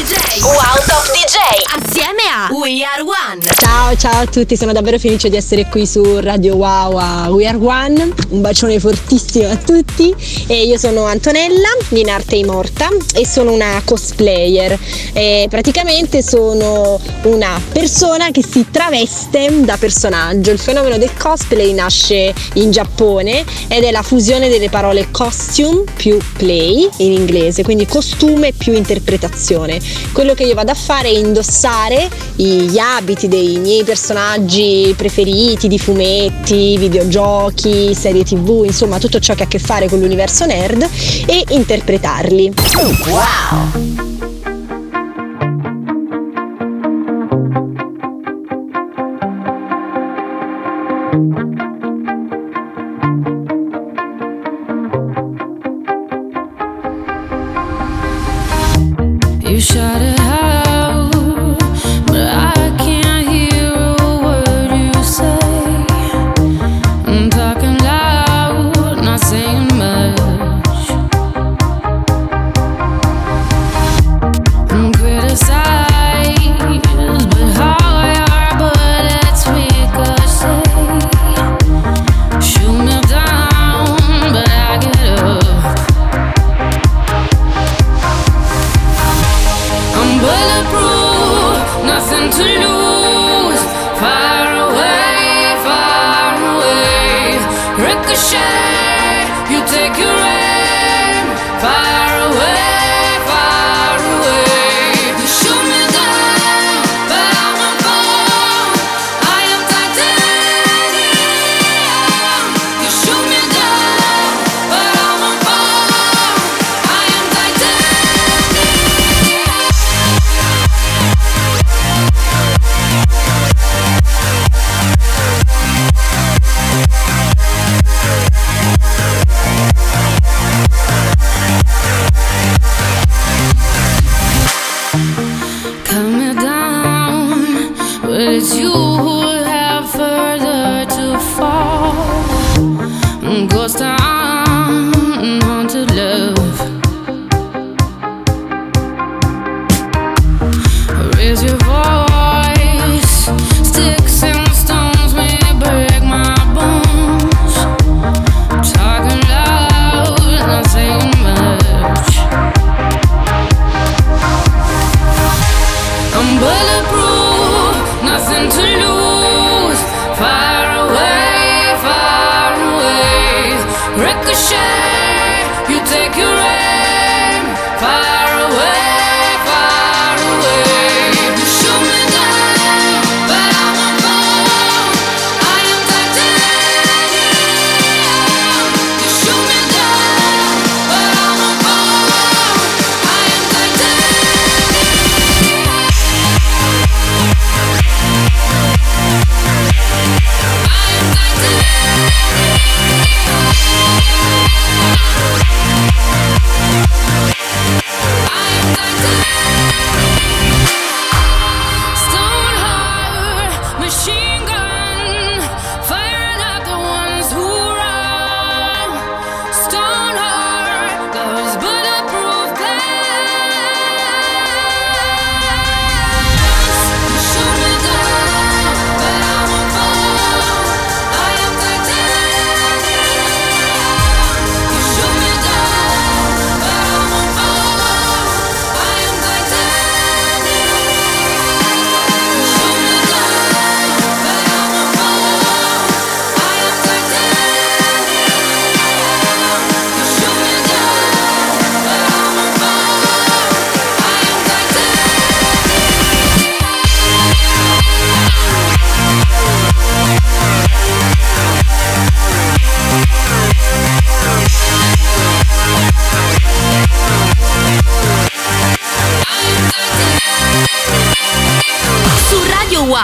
DJ. Wow Top DJ. Assieme a We Are One. Ciao, ciao a tutti, sono davvero felice di essere qui su Radio Wow a We Are One. Un bacione fortissimo a tutti. E io sono Antonella, in arte immorta, e sono una cosplayer. E praticamente sono una persona che si traveste da personaggio. Il fenomeno del cosplay nasce in Giappone ed è la fusione delle parole costume più play in inglese, quindi costume più interpretazione. Quello che io vado a fare è indossare gli abiti dei miei personaggi preferiti di fumetti, videogiochi, serie tv, insomma tutto ciò che ha a che fare con l'universo nerd e interpretarli. Wow! to lose.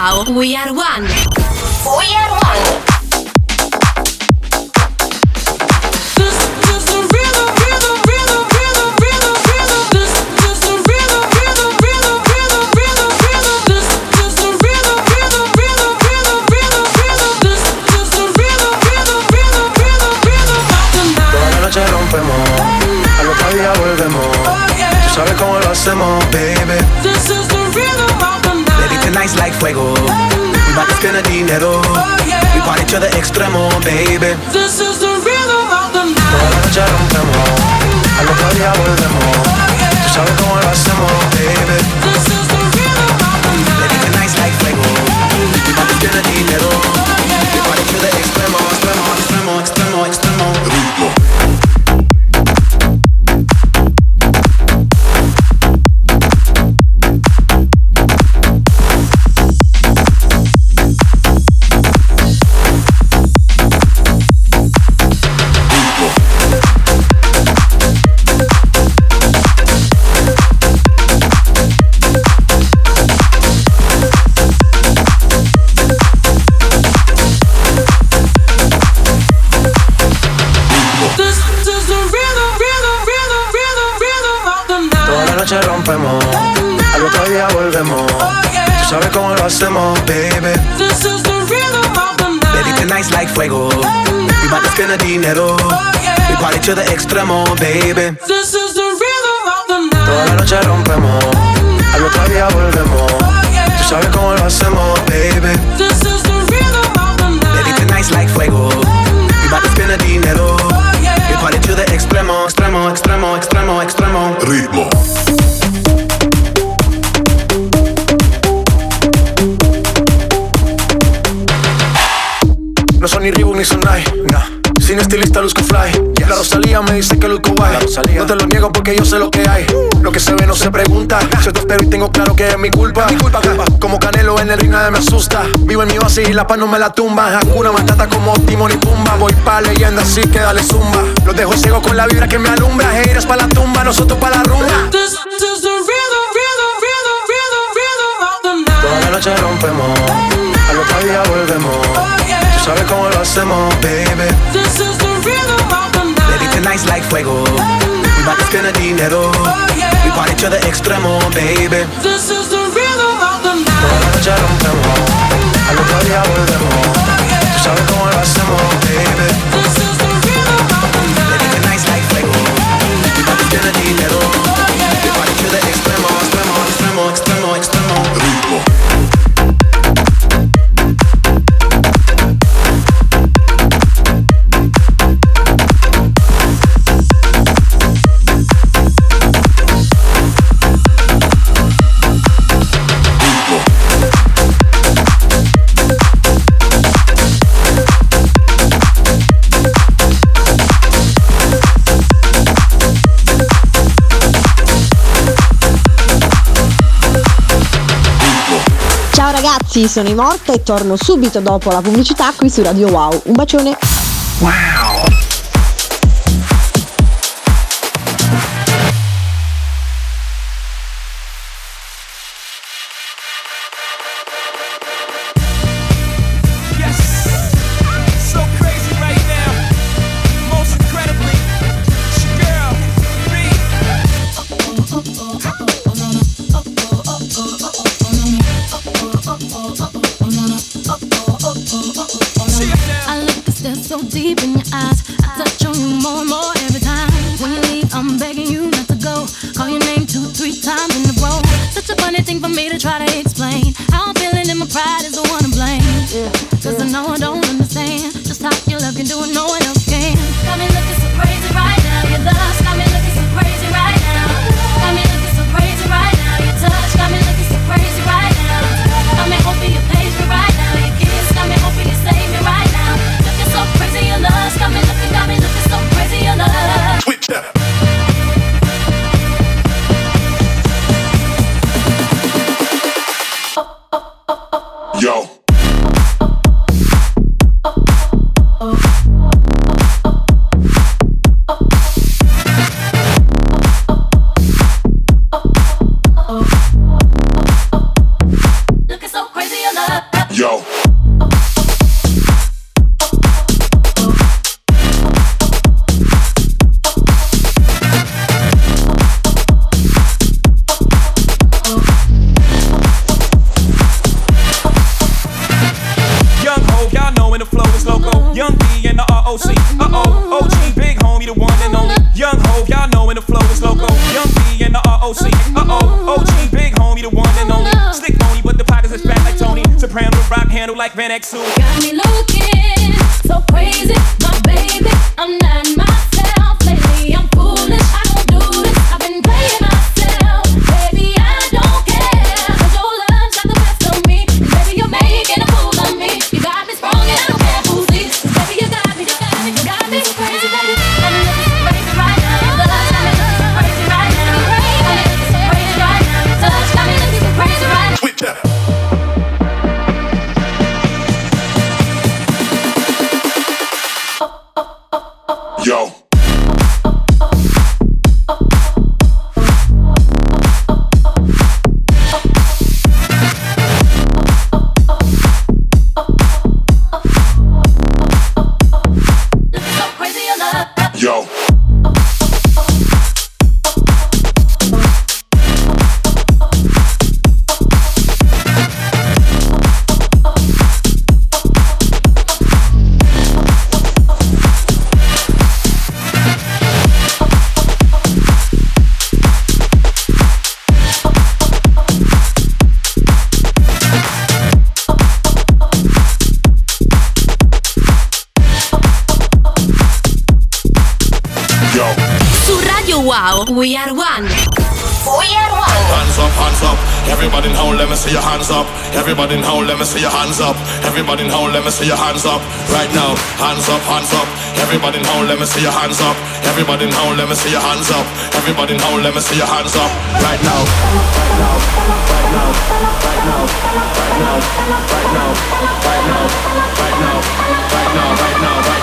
We are one. Dinero. To the extremo, baby. This is the rhythm of the night. Toda la noche rompemos, al otro día volvemos. Tú sabes cómo lo hacemos, baby. This is the rhythm of the night. Baby, tonight's like fuego. Dinero. Noche rompemos, al otro día volvemos. Tú sabes cómo lo hacemos, baby. This is the rhythm of the Baby, night. tonight's like fuego. We bout to spend the dinero. We party to the extremo, baby. This is the rhythm of the Toda la night. noche rompemos, al otro día volvemos. Tú sabes cómo lo hacemos, baby. This is the rhythm of the Baby, night. tonight's like fuego. We bout to spend the dinero. We party to the extremo, extremo, extremo, extremo, extremo. Ritmo. No son ni Reebok ni Sonai, nah. Sin estilista luzco fly. La Rosalía me dice que luzco guay. No te lo niego porque yo sé lo que hay. Lo que se ve no se pregunta. Yo te espero y tengo claro que es mi culpa. Mi culpa, culpa. Como Canelo en el ring nadie me asusta. Vivo en mi oasis y la paz no me la tumba. Hakuna Matata como Timon y Pumba. Voy pa' leyenda así que dale zumba. Los dejo ciego con la vibra que me alumbra. Haters pa' la tumba, nosotros pa' la rumba. This is the rhythm, rhythm, rhythm, rhythm, rhythm of the Toda la night. noche rompemos. Al otro día volvemos. Sabes cómo lo hacemos, baby. This is the rhythm of the night. Baby, night. tonight's like fuego. We bout to spend the dinero. Oh, we party to the extremo, baby. This is the rhythm of the night. Toda la noche rompemos. Al otro día volvemos. Oh, Tú sabes cómo lo hacemos, baby. Ragazzi, sono Imorta e torno subito dopo la pubblicità qui su Radio Wow. Un bacione. Yes, see your hands up. Everybody now, let me see your hands up. Everybody now, let me see your hands up. Right now, right now, right now, right now, right now, right now, right now, right now, right now, right now, right now.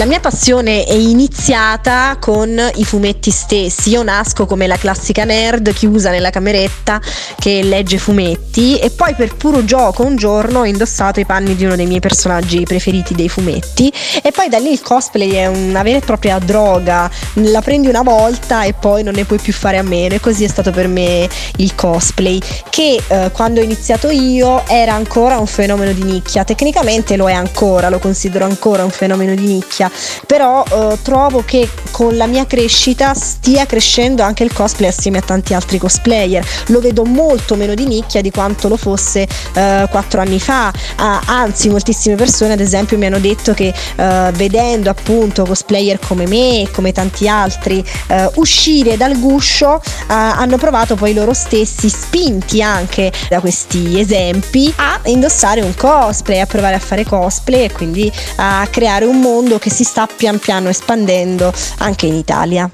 La mia passione è iniziata con i fumetti stessi. Io nasco come la classica nerd chiusa nella cameretta che legge fumetti e poi per puro gioco un giorno ho indossato i panni di uno dei miei personaggi preferiti dei fumetti e poi da lì il cosplay è una vera e propria droga. La prendi una volta e poi non ne puoi più fare a meno e così è stato per me il cosplay che eh, quando ho iniziato io era ancora un fenomeno di nicchia. Tecnicamente lo è ancora, lo considero ancora un fenomeno di nicchia, però eh, trovo che con la mia crescita stia crescendo anche il cosplay assieme a tanti altri cosplayer. Lo vedo molto meno di nicchia di quanto lo fosse eh, quattro anni fa. Ah, anzi, moltissime persone, ad esempio, mi hanno detto che eh, vedendo appunto cosplayer come me e come tanti altri eh, uscire dal guscio, eh, hanno provato poi loro stessi, spinti anche da questi esempi, a indossare un cosplay, a provare a fare cosplay e quindi a creare un mondo che si sta pian piano espandendo anche in Italia.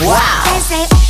Wow!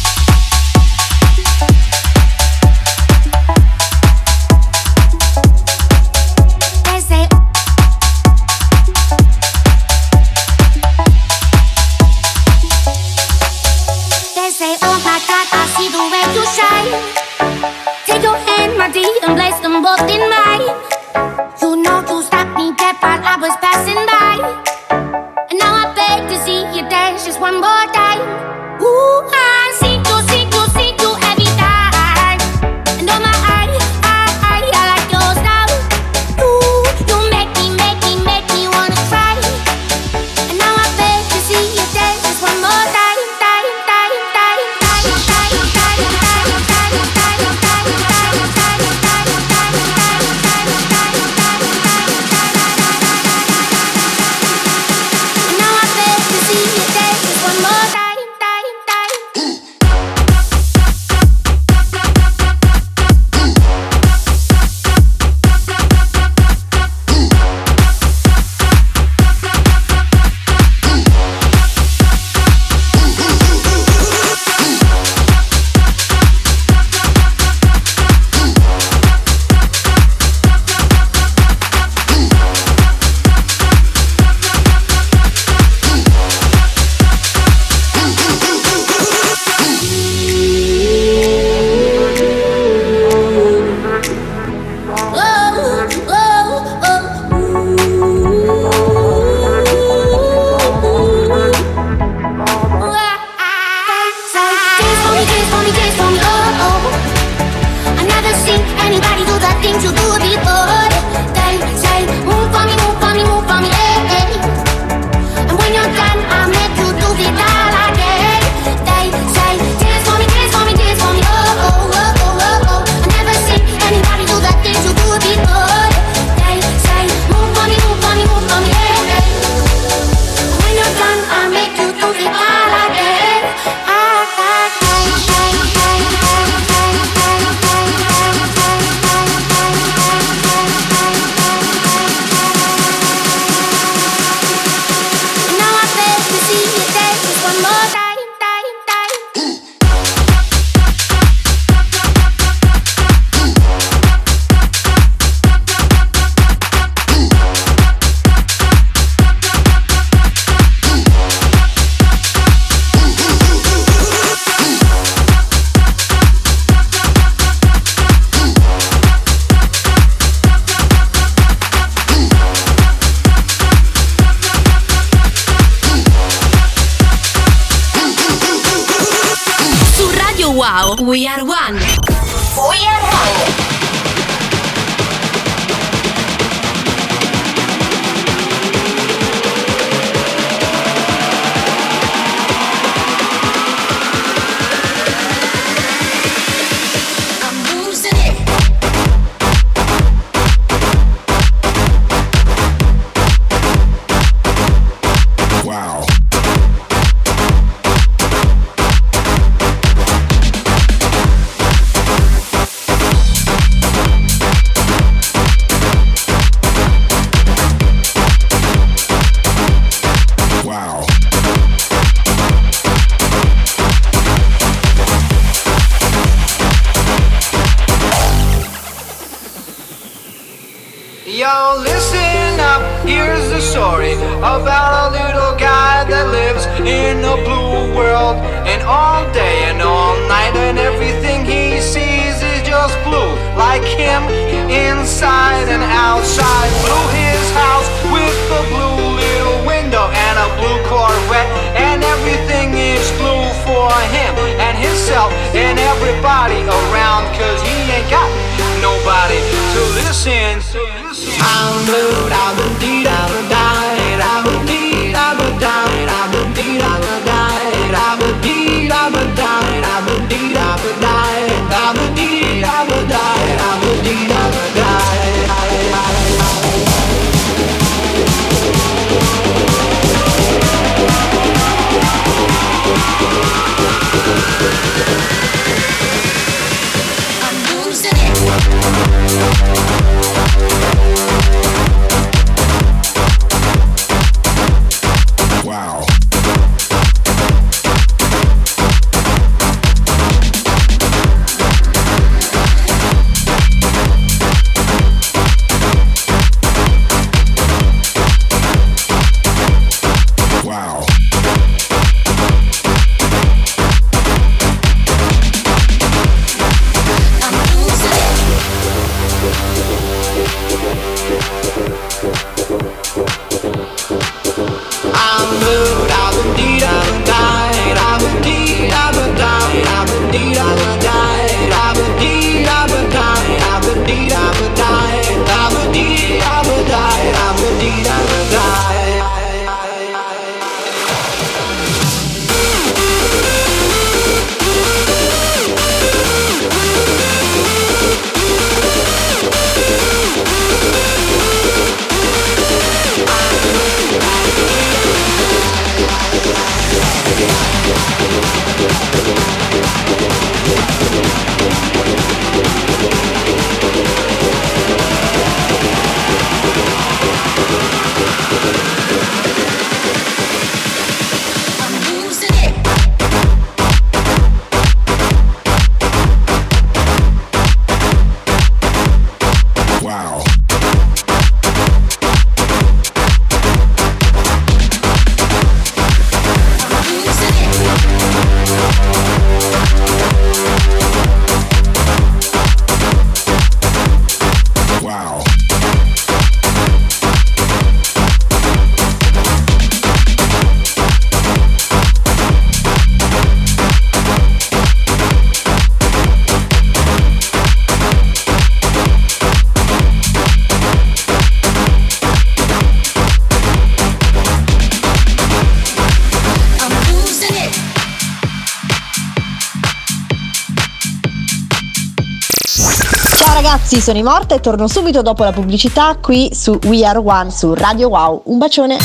Sì, sono Immorta e torno subito dopo la pubblicità qui su We Are One su Radio Wow. Un bacione!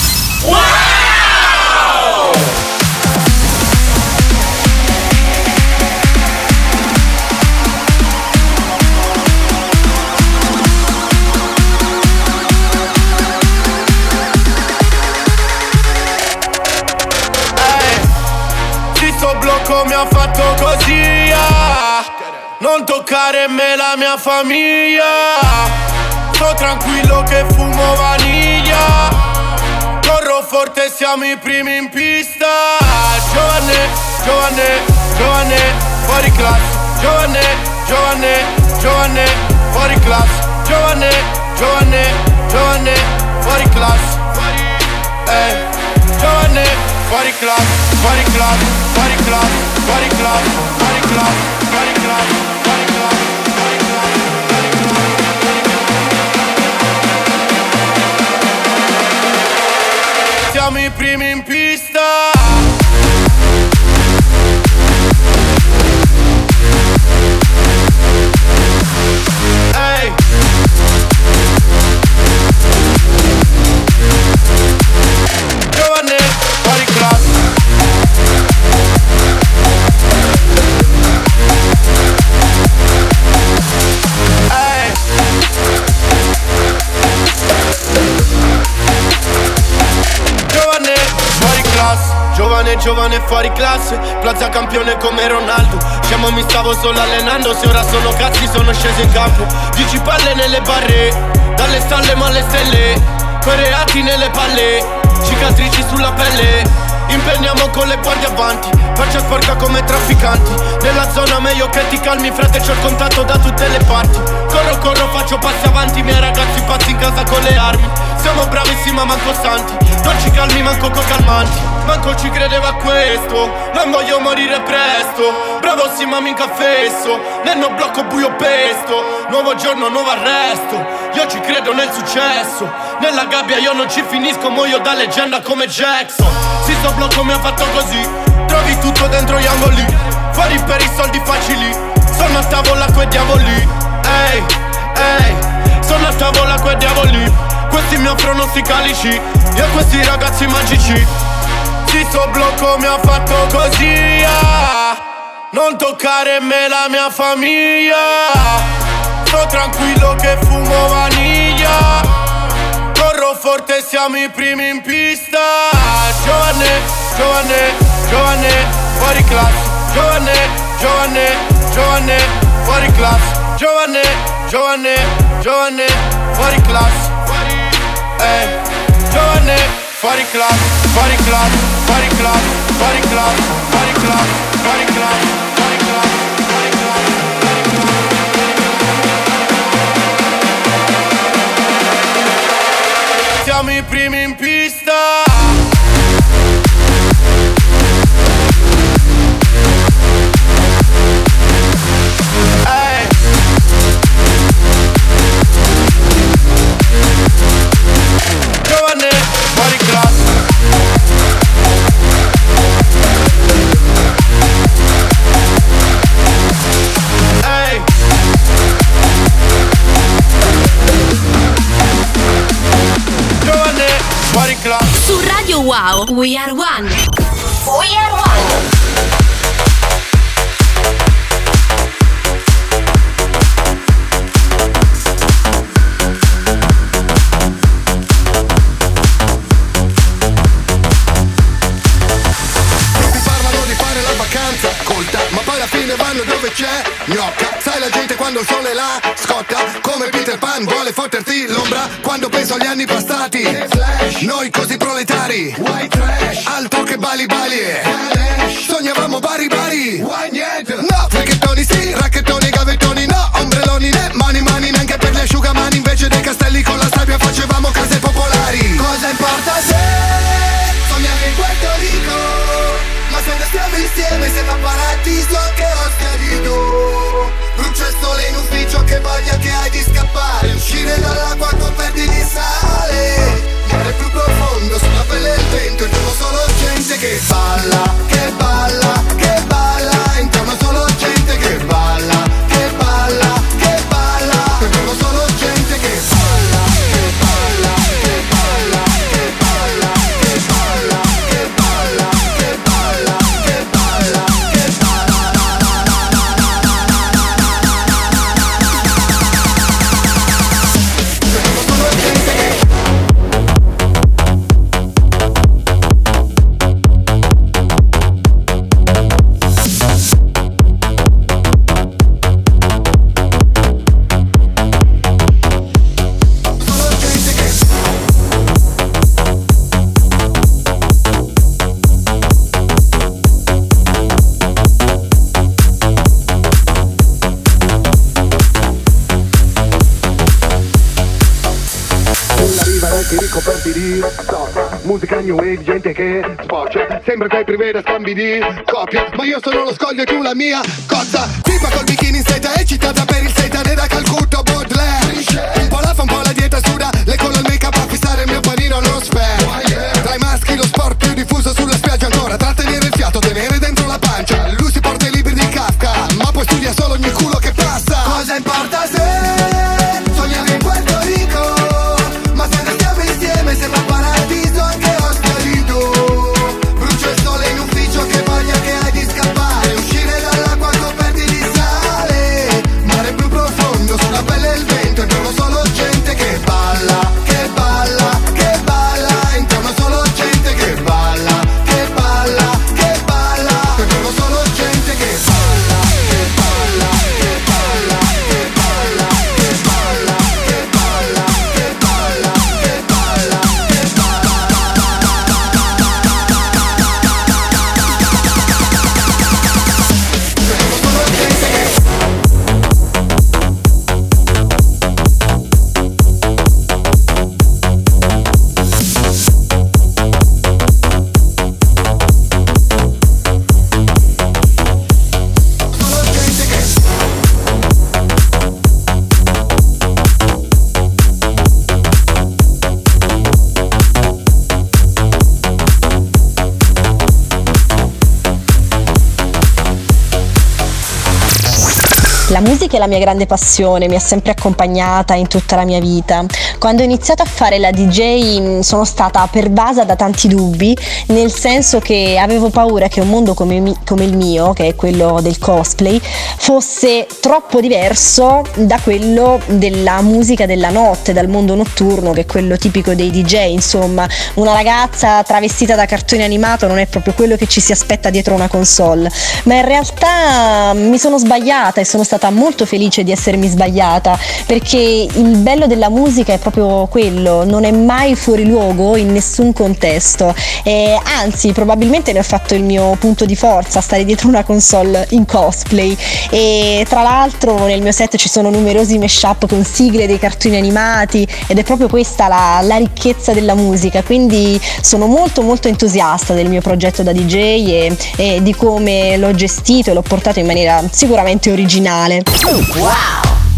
Wow! me la mia famiglia. Sto tranquillo che fumo vaniglia. Corro forte, siamo i primi in pista. Giovane, giovane, giovane, fuori classe. Giovane, giovane, giovane, fuori classe. Giovane, giovane, giovane, fuori classe. Eh, hey. Giovane, fuori classe, fuori classe, fuori classe, fuori classe, fuori classe, fuori classe, fuori classe. siamo i primi in pista. giovane, giovane fuori classe. Plaza campione come Ronaldo. Siamo mi stavo solo allenando Se ora sono cazzi sono sceso in campo. Dieci palle nelle barre Dalle stalle ma alle stelle. Con reati nelle palle Cicatrici sulla pelle. Impegniamo con le guardie avanti Faccia sporca come trafficanti. Nella zona meglio che ti calmi Frate c'ho il contatto da tutte le parti. Corro corro faccio passi avanti Miei ragazzi pazzi in casa con le armi. Siamo bravissimi ma manco santi. Non ci calmi manco con calmanti. Manco ci credeva a questo. Non voglio morire presto. Bravo sì ma minca fesso. Nel mio blocco buio pesto. Nuovo giorno, nuovo arresto. Io ci credo nel successo. Nella gabbia io non ci finisco Muoio da leggenda come Jackson. Si sto blocco mi ha fatto così. Trovi tutto dentro gli angoli. Fuori per i soldi facili. Sono a tavola quei diavoli. Ehi, ehi. Sono a tavola quei diavoli Questi mi offrono sti calici. Io questi ragazzi magici. Sì, sto blocco mi ha fatto così ah. Non toccare me la mia famiglia. Sto tranquillo che fumo vaniglia. Corro forte, siamo i primi in pista. Giovane, giovane, giovane, fuori classe. Giovane, giovane, giovane, fuori classe. Giovane, giovane, giovane, fuori classe Eh, giovane, fuori classe, fuori classe, fuori classe, fuori classe, fuori classe, fuori classe, fuori classe, fuori classe Siamo i primi in pista Wow, We Are One. Proletari Altro che bali bali. Sognavamo bari bari. No, fricchettoni sì, racchettoni, gavettoni no. Ombrelloni né, mani mani neanche per gli asciugamani. Invece dei castelli con la sabbia facevamo case popolari. Cosa importa se sogniamo in Puerto Rico? Ma se non stiamo insieme sembra paradiso anche balla, che Musica new wave, gente che spoccia Sembra che preveda scambi di coppia Ma io sono lo scoglio e tu la mia cozza. Tipa col bikini in seta eccitata per il seta Ne da Calcutta o musica è la mia grande passione, mi ha sempre accompagnata in tutta la mia vita. Quando ho iniziato a fare la DJ mh, sono stata pervasa da tanti dubbi, nel senso che avevo paura che un mondo come, come il mio, che è quello del cosplay, fosse troppo diverso da quello della musica della notte, dal mondo notturno, che è quello tipico dei DJ. Insomma, una ragazza travestita da cartone animato non è proprio quello che ci si aspetta dietro una console. Ma in realtà mi sono sbagliata e sono stata molto felice di essermi sbagliata perché il bello della musica è proprio quello, non è mai fuori luogo in nessun contesto. E anzi, probabilmente ne ho fatto il mio punto di forza, stare dietro una console in cosplay. E tra l'altro nel mio set ci sono numerosi mashup con sigle dei cartoni animati ed è proprio questa la, la ricchezza della musica. Quindi sono molto molto entusiasta del mio progetto da DJ e, e di come l'ho gestito e l'ho portato in maniera sicuramente originale. Wow!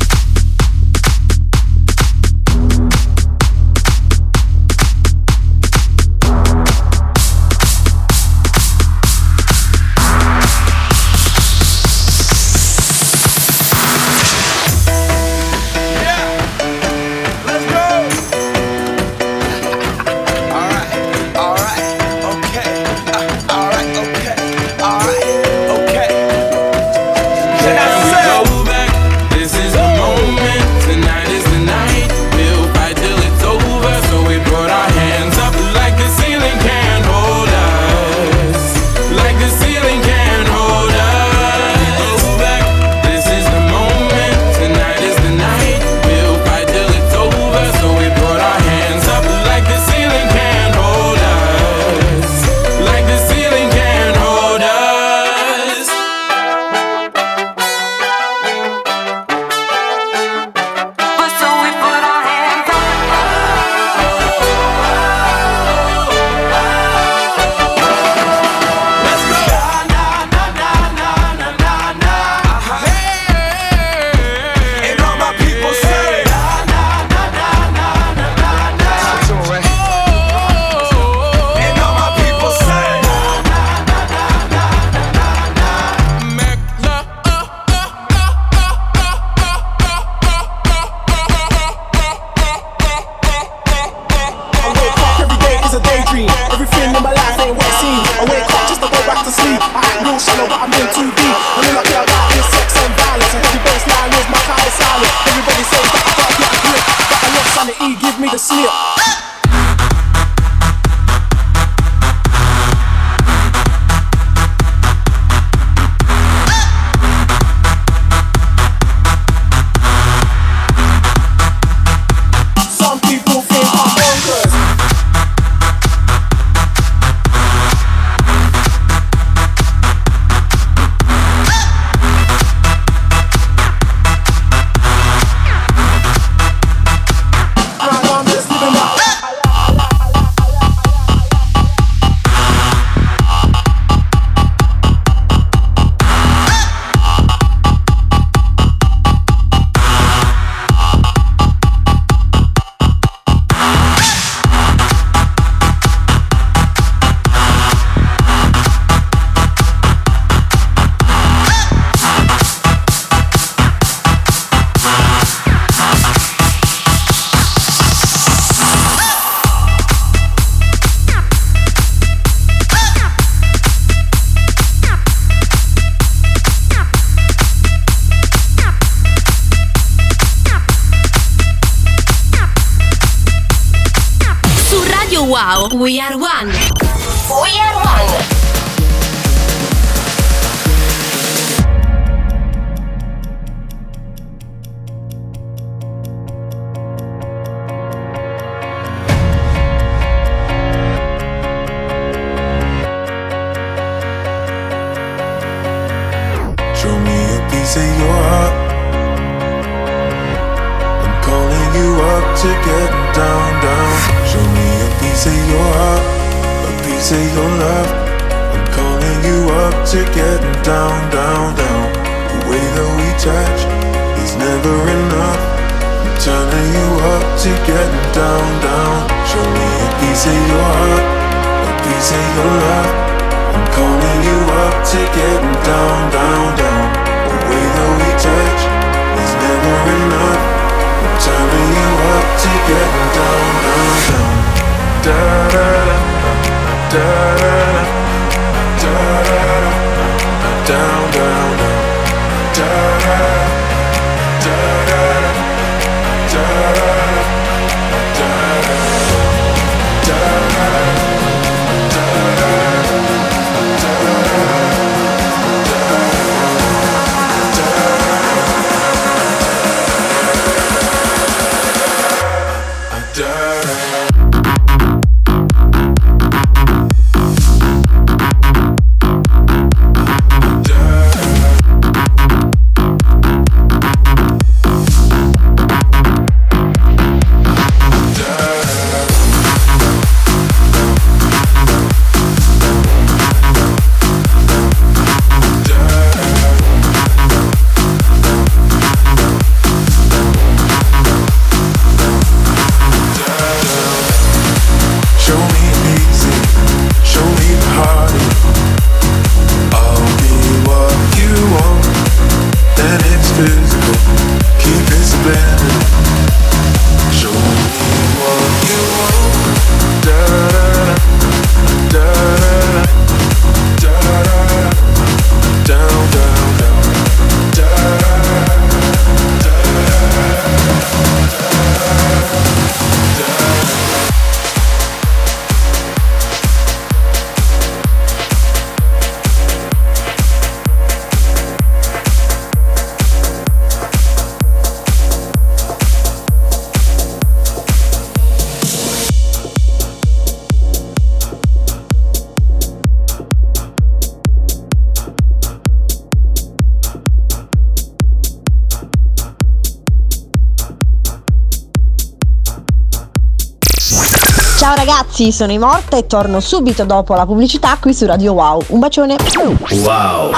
Ragazzi, sono Imorta e torno subito dopo la pubblicità qui su Radio Wow. Un bacione. Wow.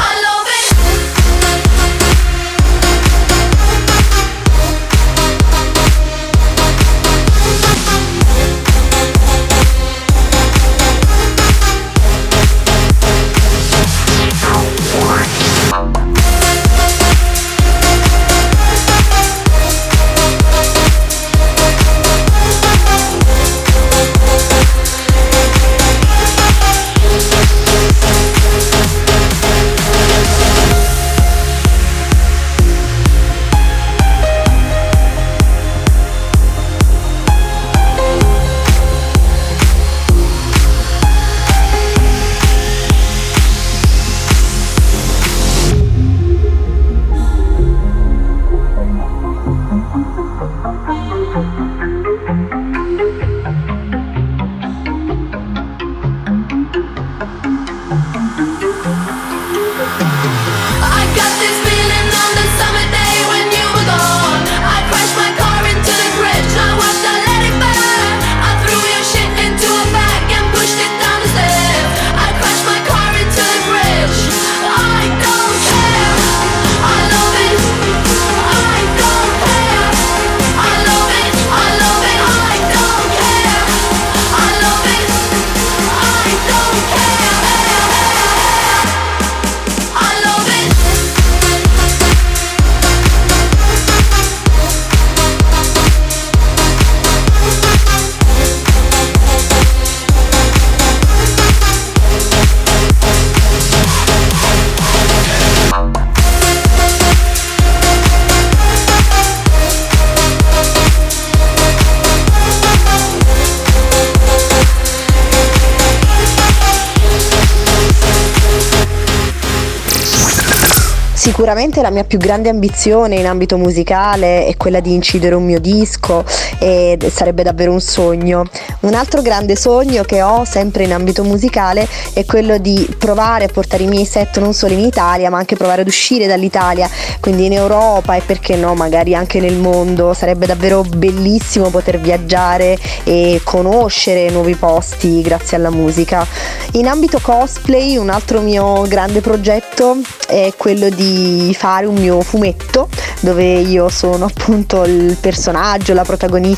Sicuramente la mia più grande ambizione in ambito musicale è quella di incidere un mio disco e sarebbe davvero un sogno. Un altro grande sogno che ho sempre in ambito musicale è quello di provare a portare i miei set non solo in Italia ma anche provare ad uscire dall'Italia, quindi in Europa e perché no magari anche nel mondo. Sarebbe davvero bellissimo poter viaggiare e conoscere nuovi posti grazie alla musica. In ambito cosplay un altro mio grande progetto è quello di fare un mio fumetto dove io sono appunto il personaggio, la protagonista,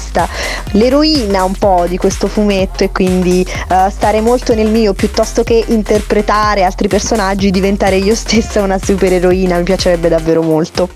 l'eroina un po' di questo fumetto e quindi eh, stare molto nel mio piuttosto che interpretare altri personaggi, diventare io stessa una supereroina, mi piacerebbe davvero molto.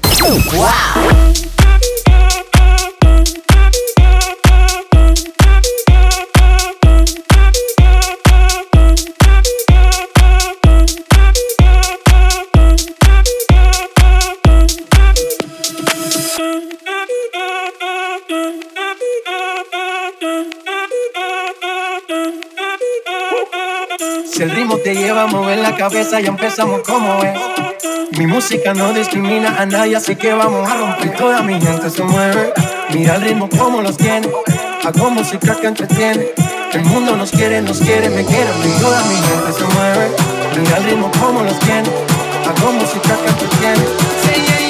Si el ritmo te lleva a mover la cabeza, ya empezamos como es. Mi música no discrimina a nadie, así que vamos a romper. Toda mi gente se mueve. Mira el ritmo como los tiene. Hago música que entretiene. El mundo nos quiere, nos quiere, me quiere. Y toda mi gente se mueve. Mira el ritmo como los tiene. Hago música que entretiene.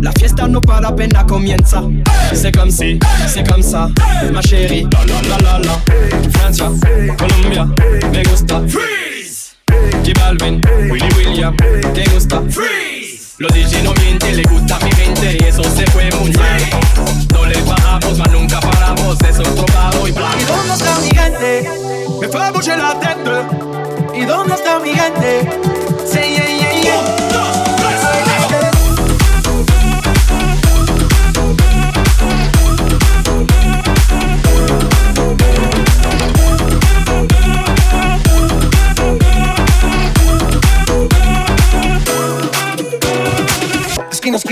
La fiesta no para apenas comienza. C'est comme si, c'est comme ça, ma chérie. La la la la la. Francia, Colombia, me gusta. Freeze. J Balvin, Willy William, te gusta. Freeze. Los DJ no mienten, le gusta mi mente y eso se fue muy bien. No le bajamos, mas nunca paramos, eso es probado y bla. ¿Y dónde está mi gente? Me fue bouger la tête. ¿Y dónde está mi gente? Yeah, yeah, yeah.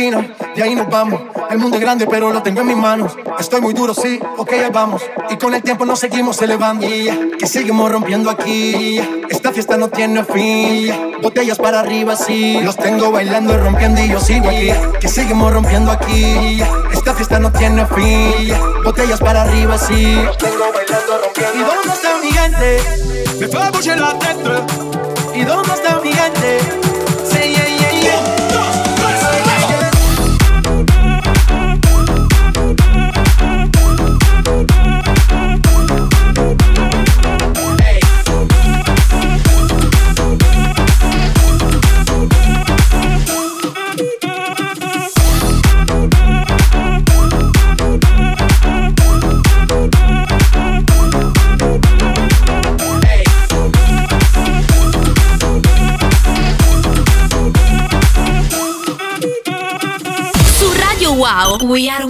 Esquina, de ahí nos vamos. El mundo es grande, pero lo tengo en mis manos. Estoy muy duro, sí, ok, ahí vamos. Y con el tiempo nos seguimos elevando. Que seguimos rompiendo aquí. Esta fiesta no tiene fin. Botellas para arriba, sí. Los tengo bailando y rompiendo y yo sigo aquí. Que seguimos rompiendo aquí. Esta fiesta no tiene fin. Botellas para arriba, sí. Los tengo bailando, rompiendo. ¿Y dónde está mi gente? Me fais bouger la tête. ¿Y dónde está mi gente? Say yeah, yeah, yeah. Wow, We Are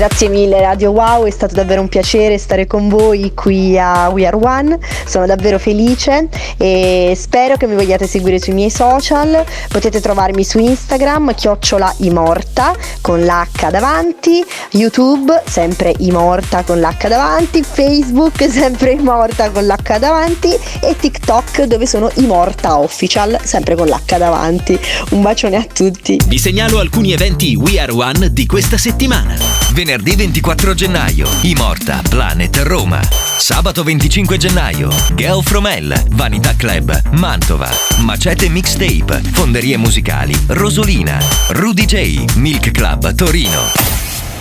Grazie mille Radio Wow, è stato davvero un piacere stare con voi qui a We Are One, sono davvero felice e spero che mi vogliate seguire sui miei social, potete trovarmi su Instagram chiocciola imorta con l'H davanti, YouTube sempre imorta con l'H davanti, Facebook sempre imorta con l'H davanti e TikTok dove sono imorta official sempre con l'H davanti. Un bacione a tutti. Vi segnalo alcuni eventi We Are One di questa settimana. Venerdì 24 gennaio, Imorta, Planet Roma. Sabato 25 gennaio, Girl From Hell, Vanità Club, Mantova. Macete Mixtape, Fonderie Musicali, Rosolina. Rudy J, Milk Club Torino.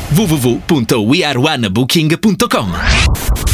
www.weareonebooking.com